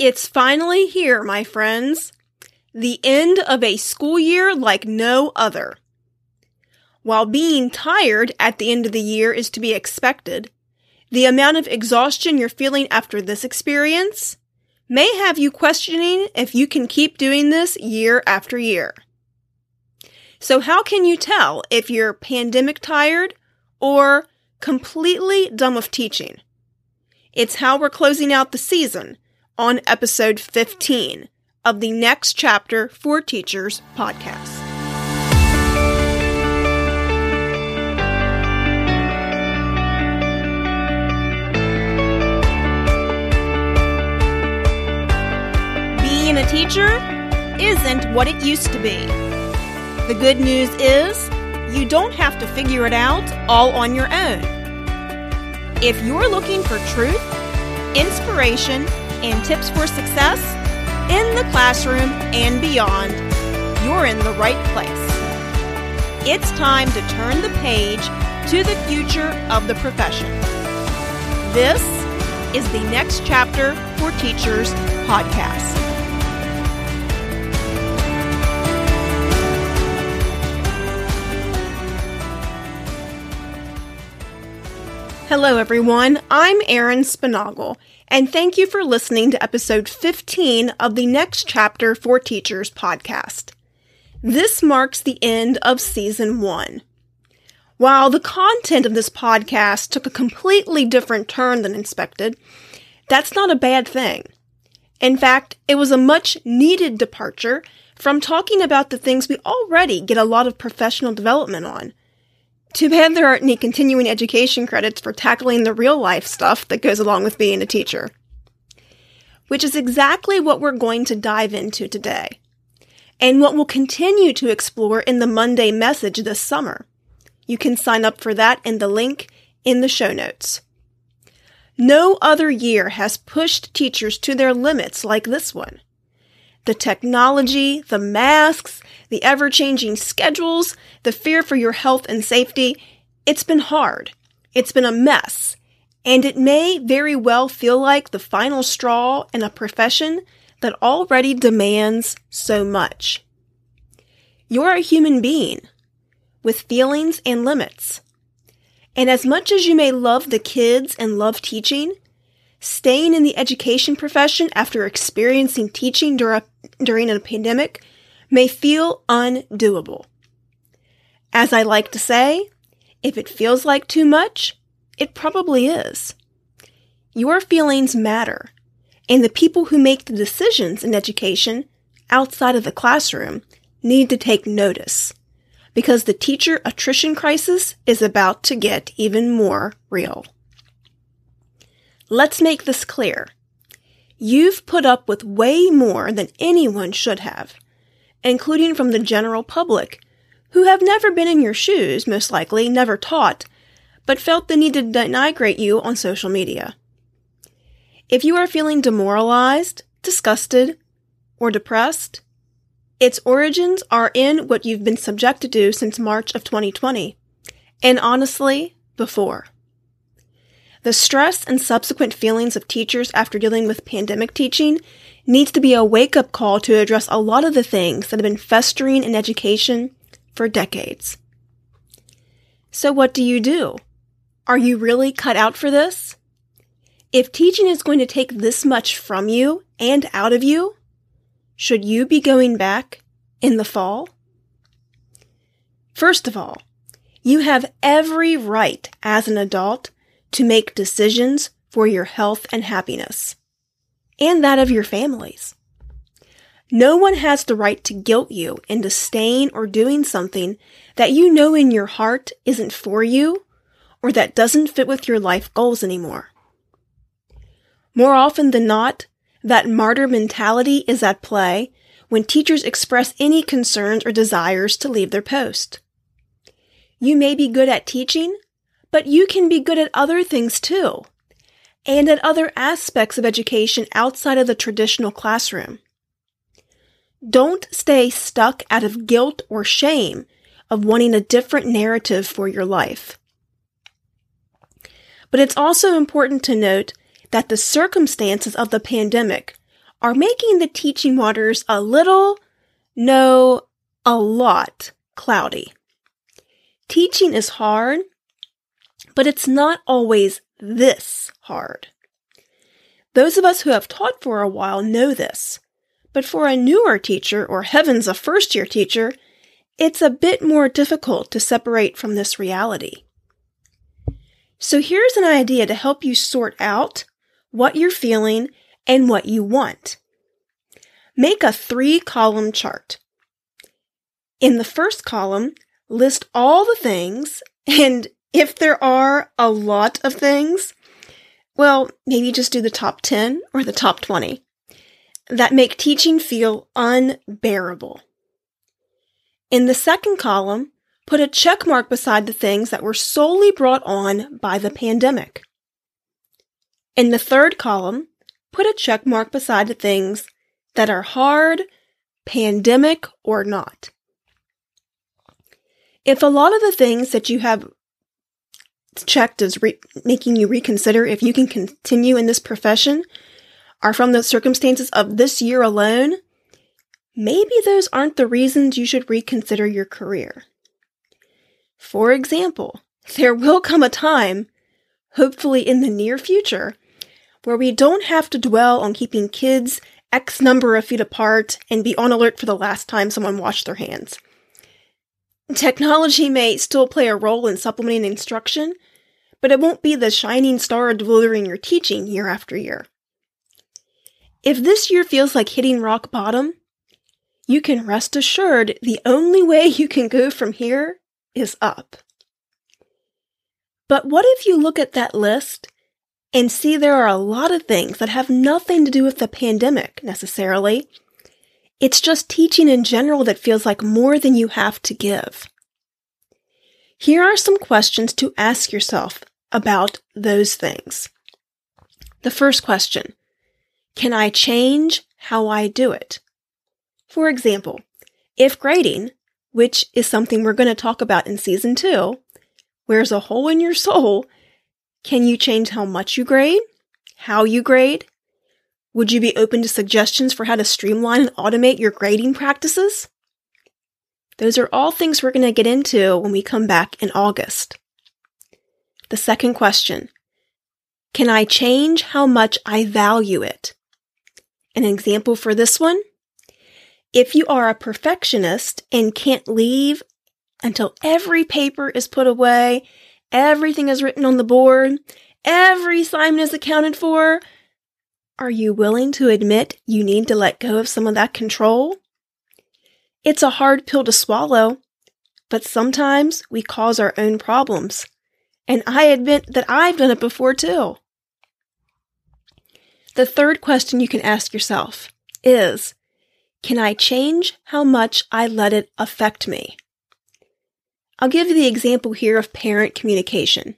It's finally here, my friends. The end of a school year like no other. While being tired at the end of the year is to be expected, the amount of exhaustion you're feeling after this experience may have you questioning if you can keep doing this year after year. So how can you tell if you're pandemic tired or completely done with teaching? It's how we're closing out the season on episode 15 of the Next Chapter for Teachers podcast. Being a teacher isn't what it used to be. The good news is you don't have to figure it out all on your own. If you're looking for truth, inspiration, and tips for success in the classroom and beyond, you're in the right place. It's time to turn the page to the future of the profession. This is the Next Chapter for Teachers podcast. Hello, everyone. I'm Erin Spinagle, and thank you for listening to episode 15 of the Next Chapter for Teachers podcast. This marks the end of season one. While the content of this podcast took a completely different turn than expected, that's not a bad thing. In fact, it was a much needed departure from talking about the things we already get a lot of professional development on too bad there aren't any continuing education credits for tackling the real life stuff that goes along with being a teacher. Which is exactly what we're going to dive into today, and what we'll continue to explore in the Monday message this summer. You can sign up for that in the link in the show notes. No other year has pushed teachers to their limits like this one. The technology, the masks, the ever changing schedules, the fear for your health and safety, it's been hard. It's been a mess. And it may very well feel like the final straw in a profession that already demands so much. You're a human being with feelings and limits. And as much as you may love the kids and love teaching, staying in the education profession after experiencing teaching dur- during a pandemic may feel undoable. As I like to say, if it feels like too much, it probably is. Your feelings matter, and the people who make the decisions in education outside of the classroom need to take notice because the teacher attrition crisis is about to get even more real. Let's make this clear. You've put up with way more than anyone should have including from the general public, who have never been in your shoes, most likely, never taught, but felt the need to denigrate you on social media. If you are feeling demoralized, disgusted, or depressed, its origins are in what you've been subjected to since March of 2020, and honestly, before. The stress and subsequent feelings of teachers after dealing with pandemic teaching needs to be a wake up call to address a lot of the things that have been festering in education for decades. So what do you do? Are you really cut out for this? If teaching is going to take this much from you and out of you, should you be going back in the fall? First of all, you have every right as an adult to make decisions for your health and happiness, and that of your families. No one has the right to guilt you into staying or doing something that you know in your heart isn't for you or that doesn't fit with your life goals anymore. More often than not, that martyr mentality is at play when teachers express any concerns or desires to leave their post. You may be good at teaching, but you can be good at other things too, and at other aspects of education outside of the traditional classroom. Don't stay stuck out of guilt or shame of wanting a different narrative for your life. But it's also important to note that the circumstances of the pandemic are making the teaching waters a little, no, a lot cloudy. Teaching is hard, but it's not always this hard. Those of us who have taught for a while know this, but for a newer teacher, or heavens, a first year teacher, it's a bit more difficult to separate from this reality. So here's an idea to help you sort out what you're feeling and what you want. Make a three column chart. In the first column, list all the things, and if there are a lot of things, well, maybe just do the top 10 or the top 20 that make teaching feel unbearable. In the second column, put a check mark beside the things that were solely brought on by the pandemic. In the third column, put a check mark beside the things that are hard, pandemic or not. If a lot of the things that you have checked as re- making you reconsider if you can continue in this profession are from the circumstances of this year alone, maybe those aren't the reasons you should reconsider your career. For example, there will come a time, hopefully in the near future, where we don't have to dwell on keeping kids X number of feet apart and be on alert for the last time someone washed their hands. Technology may still play a role in supplementing instruction, but it won't be the shining star delivering your teaching year after year. If this year feels like hitting rock bottom, you can rest assured the only way you can go from here is up. But what if you look at that list and see there are a lot of things that have nothing to do with the pandemic necessarily? It's just teaching in general that feels like more than you have to give. Here are some questions to ask yourself about those things. The first question Can I change how I do it? For example, if grading, which is something we're going to talk about in season two, wears a hole in your soul, can you change how much you grade? How you grade? Would you be open to suggestions for how to streamline and automate your grading practices? Those are all things we're going to get into when we come back in August. The second question Can I change how much I value it? An example for this one if you are a perfectionist and can't leave until every paper is put away, everything is written on the board, every assignment is accounted for, are you willing to admit you need to let go of some of that control? It's a hard pill to swallow, but sometimes we cause our own problems. And I admit that I've done it before too. The third question you can ask yourself is can I change how much I let it affect me? I'll give you the example here of parent communication.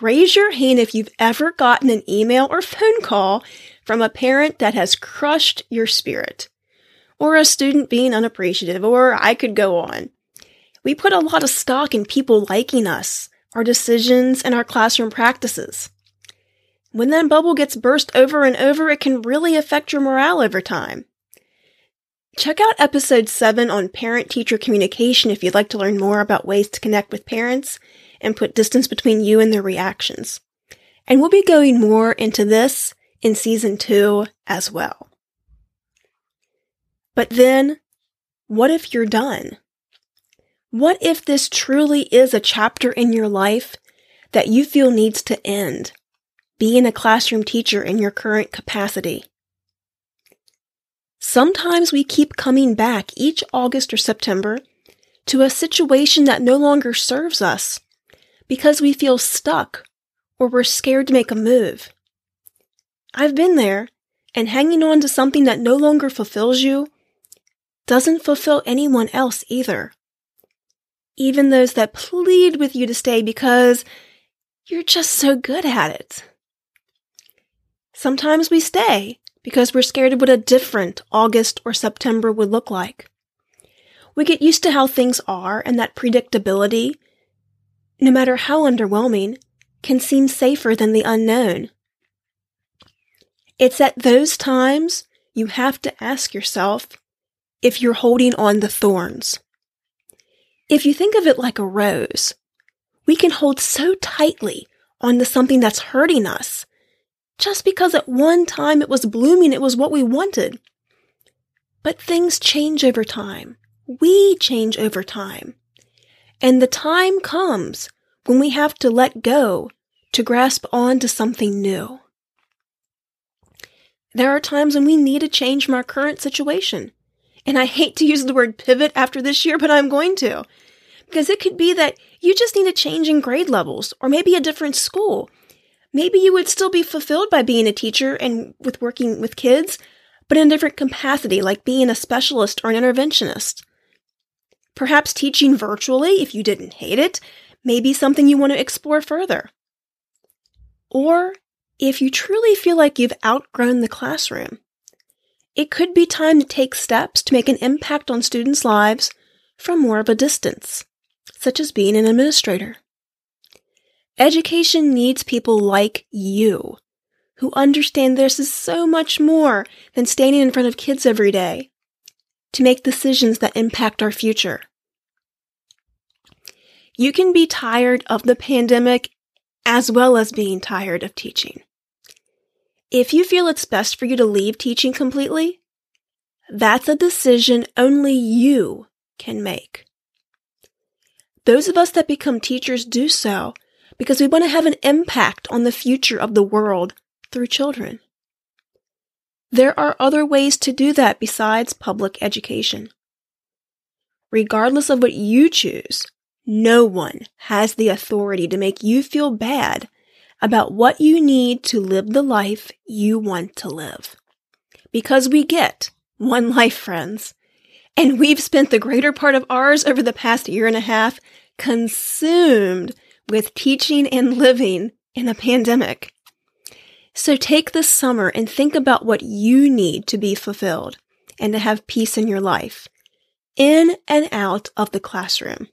Raise your hand if you've ever gotten an email or phone call from a parent that has crushed your spirit, or a student being unappreciative, or I could go on. We put a lot of stock in people liking us, our decisions, and our classroom practices. When that bubble gets burst over and over, it can really affect your morale over time. Check out episode 7 on parent teacher communication if you'd like to learn more about ways to connect with parents and put distance between you and their reactions. And we'll be going more into this in season 2 as well. But then, what if you're done? What if this truly is a chapter in your life that you feel needs to end? Being a classroom teacher in your current capacity. Sometimes we keep coming back each August or September to a situation that no longer serves us because we feel stuck or we're scared to make a move. I've been there, and hanging on to something that no longer fulfills you doesn't fulfill anyone else either. Even those that plead with you to stay because you're just so good at it. Sometimes we stay because we're scared of what a different August or September would look like. We get used to how things are, and that predictability, no matter how underwhelming, can seem safer than the unknown. It's at those times you have to ask yourself if you're holding on the thorns. If you think of it like a rose, we can hold so tightly onto something that's hurting us just because at one time it was blooming, it was what we wanted. But things change over time. We change over time. And the time comes when we have to let go to grasp on to something new. There are times when we need a change from our current situation. And I hate to use the word pivot after this year, but I'm going to. Because it could be that you just need a change in grade levels, or maybe a different school. Maybe you would still be fulfilled by being a teacher and with working with kids, but in a different capacity, like being a specialist or an interventionist. Perhaps teaching virtually, if you didn't hate it, may be something you want to explore further. Or if you truly feel like you've outgrown the classroom, it could be time to take steps to make an impact on students' lives from more of a distance, such as being an administrator. Education needs people like you who understand this is so much more than standing in front of kids every day to make decisions that impact our future. You can be tired of the pandemic as well as being tired of teaching. If you feel it's best for you to leave teaching completely, that's a decision only you can make. Those of us that become teachers do so because we want to have an impact on the future of the world through children. There are other ways to do that besides public education. Regardless of what you choose, no one has the authority to make you feel bad about what you need to live the life you want to live. Because we get one life, friends. And we've spent the greater part of ours over the past year and a half consumed with teaching and living in a pandemic. So take this summer and think about what you need to be fulfilled and to have peace in your life, in and out of the classroom.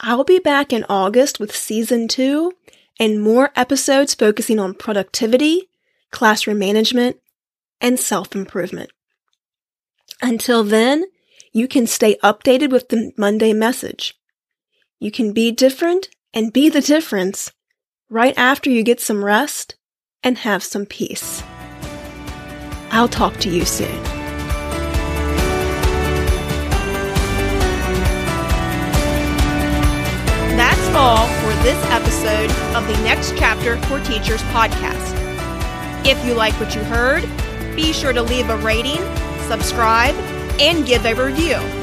I'll be back in August with season two and more episodes focusing on productivity, classroom management, and self improvement. Until then, you can stay updated with the Monday message. You can be different and be the difference right after you get some rest and have some peace. I'll talk to you soon. That's all for this episode of the Next Chapter for Teachers podcast. If you like what you heard, be sure to leave a rating, subscribe, and give a review.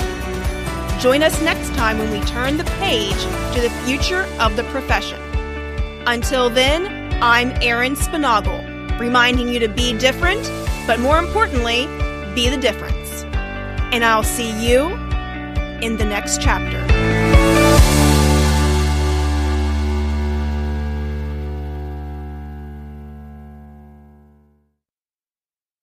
Join us next time when we turn the page to the future of the profession. Until then, I'm Erin Spinagle, reminding you to be different, but more importantly, be the difference. And I'll see you in the next chapter.